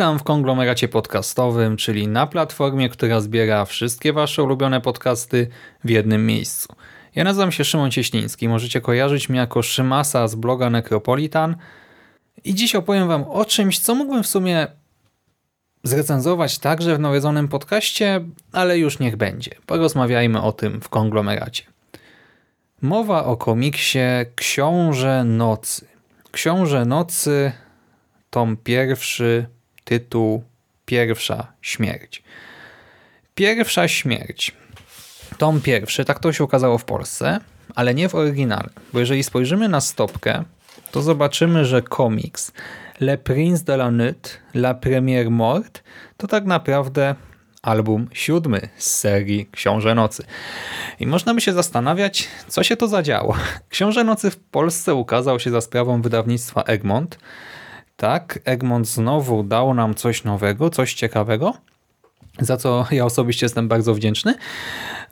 Witam w konglomeracie podcastowym, czyli na platformie, która zbiera wszystkie wasze ulubione podcasty w jednym miejscu. Ja nazywam się Szymon Cieśliński, możecie kojarzyć mnie jako Szymasa z bloga Necropolitan i dziś opowiem wam o czymś, co mógłbym w sumie zrecenzować także w nawiedzonym podcaście, ale już niech będzie. Porozmawiajmy o tym w konglomeracie. Mowa o komiksie Książę Nocy. Książę Nocy, tom pierwszy, tytuł Pierwsza Śmierć. Pierwsza Śmierć. Tom pierwszy, tak to się ukazało w Polsce, ale nie w oryginale. Bo jeżeli spojrzymy na stopkę, to zobaczymy, że komiks Le Prince de la Nuit, La Première Mort to tak naprawdę album siódmy z serii Książę Nocy. I można by się zastanawiać, co się to zadziało. Książę Nocy w Polsce ukazał się za sprawą wydawnictwa Egmont. Tak, Egmont znowu dał nam coś nowego, coś ciekawego, za co ja osobiście jestem bardzo wdzięczny.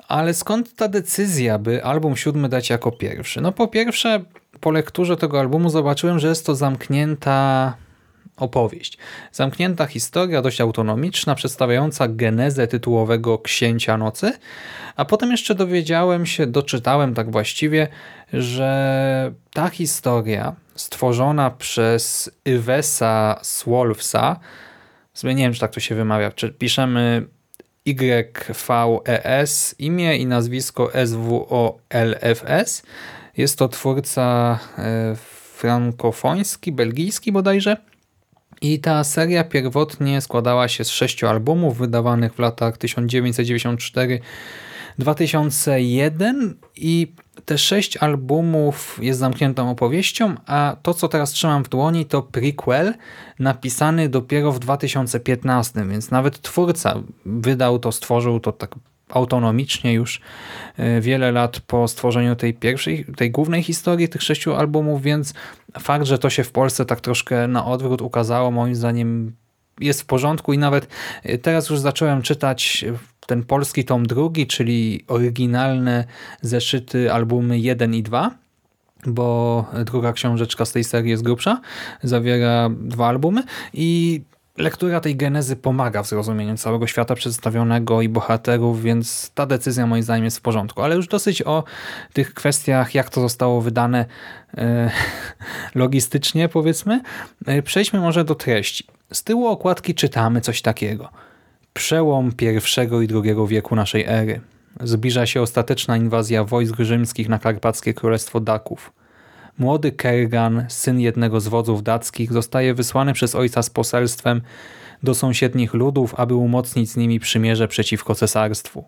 Ale skąd ta decyzja, by album siódmy dać jako pierwszy? No po pierwsze, po lekturze tego albumu zobaczyłem, że jest to zamknięta opowieść. Zamknięta historia, dość autonomiczna, przedstawiająca genezę tytułowego Księcia Nocy, a potem jeszcze dowiedziałem się, doczytałem tak właściwie, że ta historia stworzona przez Ivesa Swolfsa, nie wiem, czy tak to się wymawia, czy piszemy YVES, imię i nazwisko SWOLFS. Jest to twórca e, frankofoński, belgijski bodajże. I ta seria pierwotnie składała się z sześciu albumów wydawanych w latach 1994-2001 i te sześć albumów jest zamkniętą opowieścią, a to co teraz trzymam w dłoni to prequel napisany dopiero w 2015, więc nawet twórca wydał to, stworzył to tak autonomicznie już e, wiele lat po stworzeniu tej pierwszej, tej głównej historii tych sześciu albumów, więc fakt, że to się w Polsce tak troszkę na odwrót ukazało, moim zdaniem jest w porządku. I nawet e, teraz już zacząłem czytać ten polski tom drugi, czyli oryginalne zeszyty albumy 1 i 2, bo druga książeczka z tej serii jest grubsza, zawiera dwa albumy i lektura tej genezy pomaga w zrozumieniu całego świata przedstawionego i bohaterów, więc ta decyzja moim zdaniem jest w porządku. Ale już dosyć o tych kwestiach, jak to zostało wydane e, logistycznie, powiedzmy. E, przejdźmy może do treści. Z tyłu okładki czytamy coś takiego. Przełom pierwszego i drugiego wieku naszej ery. Zbliża się ostateczna inwazja wojsk rzymskich na karpackie królestwo Daków. Młody Kergan, syn jednego z wodzów dackich, zostaje wysłany przez ojca z poselstwem do sąsiednich ludów, aby umocnić z nimi przymierze przeciwko cesarstwu.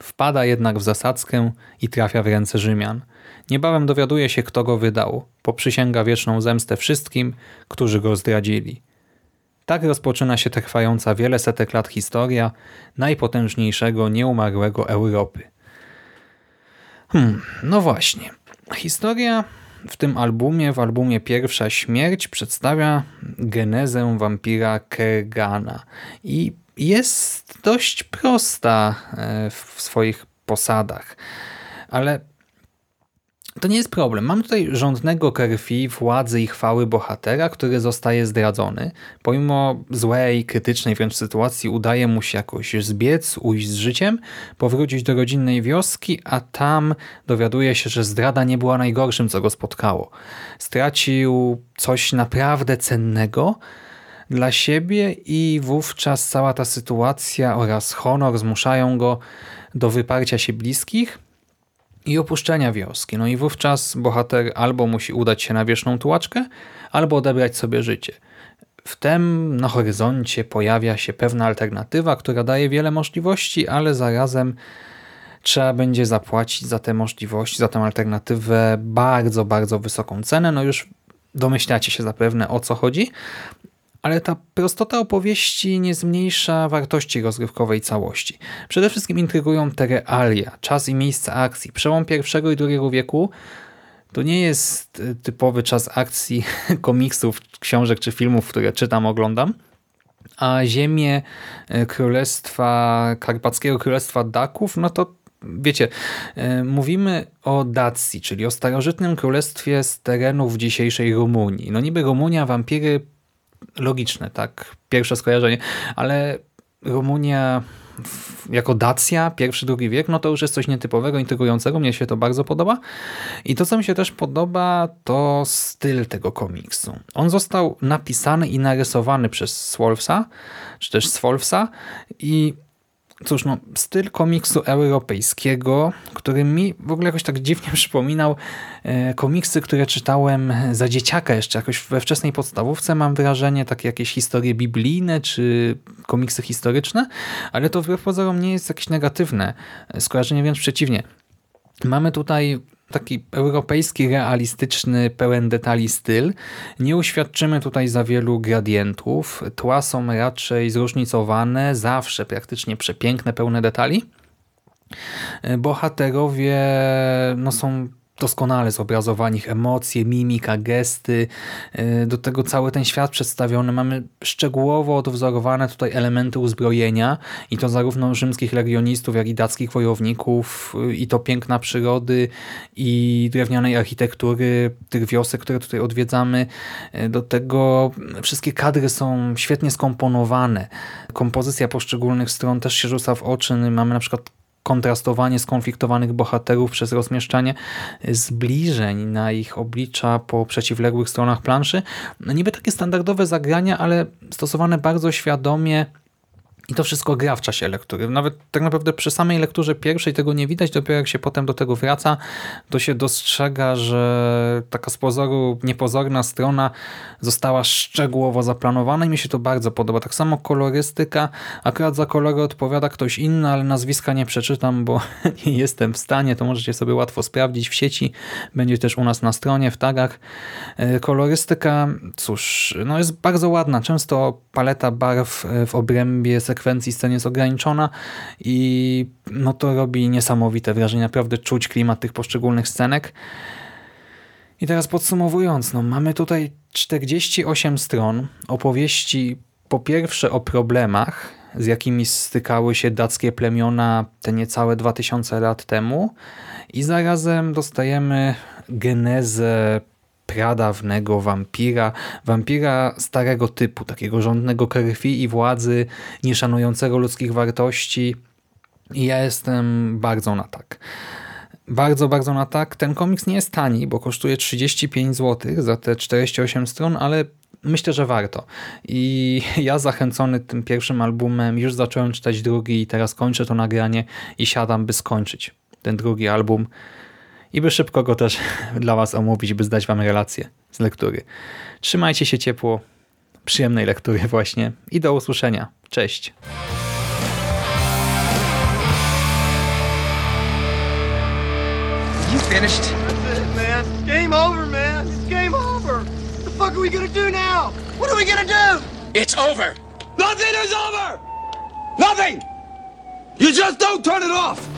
Wpada jednak w zasadzkę i trafia w ręce Rzymian. Niebawem dowiaduje się, kto go wydał. Poprzysięga wieczną zemstę wszystkim, którzy go zdradzili. Tak rozpoczyna się trwająca wiele setek lat historia najpotężniejszego, nieumarłego Europy. Hmm, no właśnie. Historia w tym albumie, w albumie Pierwsza Śmierć przedstawia genezę wampira Kergana. I jest dość prosta e, w swoich posadach, ale to nie jest problem. Mam tutaj rządnego krwi, władzy i chwały bohatera, który zostaje zdradzony. Pomimo złej, krytycznej wręcz sytuacji udaje mu się jakoś zbiec, ujść z życiem, powrócić do rodzinnej wioski, a tam dowiaduje się, że zdrada nie była najgorszym, co go spotkało. Stracił coś naprawdę cennego dla siebie i wówczas cała ta sytuacja oraz honor zmuszają go do wyparcia się bliskich – i opuszczenia wioski. No i wówczas bohater albo musi udać się na wieczną tułaczkę, albo odebrać sobie życie. wtem na horyzoncie pojawia się pewna alternatywa, która daje wiele możliwości, ale zarazem trzeba będzie zapłacić za te możliwości, za tę alternatywę bardzo, bardzo wysoką cenę. No już domyślacie się zapewne o co chodzi, ale ta prostota opowieści nie zmniejsza wartości rozrywkowej całości. Przede wszystkim intrygują te realia, czas i miejsce akcji. Przełom pierwszego i drugiego wieku to nie jest y, typowy czas akcji komiksów, książek czy filmów, które czytam, oglądam, a ziemię y, królestwa, karpackiego królestwa Daków, no to wiecie, y, mówimy o Dacji, czyli o starożytnym królestwie z terenów dzisiejszej Rumunii. No niby Rumunia, wampiry, logiczne, tak? Pierwsze skojarzenie, ale Rumunia jako Dacja, pierwszy, drugi wiek, no to już jest coś nietypowego, intrygującego, mnie się to bardzo podoba. I to, co mi się też podoba, to styl tego komiksu. On został napisany i narysowany przez Swolfsa, czy też Swolfsa i cóż, no, styl komiksu europejskiego, który mi w ogóle jakoś tak dziwnie przypominał e, komiksy, które czytałem za dzieciaka jeszcze, jakoś we wczesnej podstawówce mam wrażenie, takie jakieś historie biblijne, czy komiksy historyczne, ale to wbrew pozorom nie jest jakieś negatywne skojarzenie, wręcz przeciwnie. Mamy tutaj taki europejski, realistyczny, pełen detali styl. Nie uświadczymy tutaj za wielu gradientów. Tła są raczej zróżnicowane, zawsze praktycznie przepiękne, pełne detali. Bohaterowie no, są doskonale zobrazowani, ich emocje, mimika, gesty. Yy, Do tego cały ten świat przedstawiony. Mamy szczegółowo odwzorowane tutaj elementy uzbrojenia i to zarówno rzymskich legionistów, jak i dackich wojowników yy, i to piękna przyrody i drewnianej architektury tych wiosek, które tutaj odwiedzamy. Yy, Do tego wszystkie kadry są świetnie skomponowane. Kompozycja poszczególnych stron też się rzuca w oczy. Mamy na przykład kontrastowanie skonfliktowanych bohaterów przez rozmieszczanie zbliżeń na ich oblicza po przeciwległych stronach planszy. No niby takie standardowe zagrania, ale stosowane bardzo świadomie i to wszystko gra w czasie lektury. Nawet tak naprawdę przy samej lekturze pierwszej tego nie widać, dopiero jak się potem do tego wraca, to się dostrzega, że taka z pozoru niepozorna strona została szczegółowo zaplanowana i mi się to bardzo podoba. Tak samo kolorystyka, akurat za kolory odpowiada ktoś inny, ale nazwiska nie przeczytam, bo nie jestem w stanie, to możecie sobie łatwo sprawdzić w sieci, będzie też u nas na stronie, w tagach. E, Kolorystyka, cóż, no jest bardzo ładna, często paleta barw e, w obrębie sekwencji scen jest ograniczona i no to robi niesamowite wrażenie, naprawdę czuć klimat tych poszczególnych scenek. I teraz podsumowując, no mamy tutaj 48 stron opowieści po pierwsze o problemach, z jakimi stykały się dackie plemiona te niecałe 2000 lat temu i zarazem dostajemy genezę pradawnego wampira, wampira starego typu, takiego żądnego krwi i władzy, nieszanującego ludzkich wartości i ja jestem bardzo na tak. Bardzo, bardzo na tak. Ten komiks nie jest tani, bo kosztuje 35 zł za te 48 stron, ale myślę, że warto. I ja zachęcony tym pierwszym albumem już zacząłem czytać drugi i teraz kończę to nagranie i siadam, by skończyć ten drugi album i by szybko go też dla Was omówić, by zdać Wam relację z lektury. Trzymajcie się ciepło, przyjemnej lektury właśnie i do usłyszenia. Cześć! You finished? That's it, man. Game over, man. It's game over. What the fuck are we gonna do now? What are we gonna do? It's over. Nothing is over! Nothing! You just don't turn it off!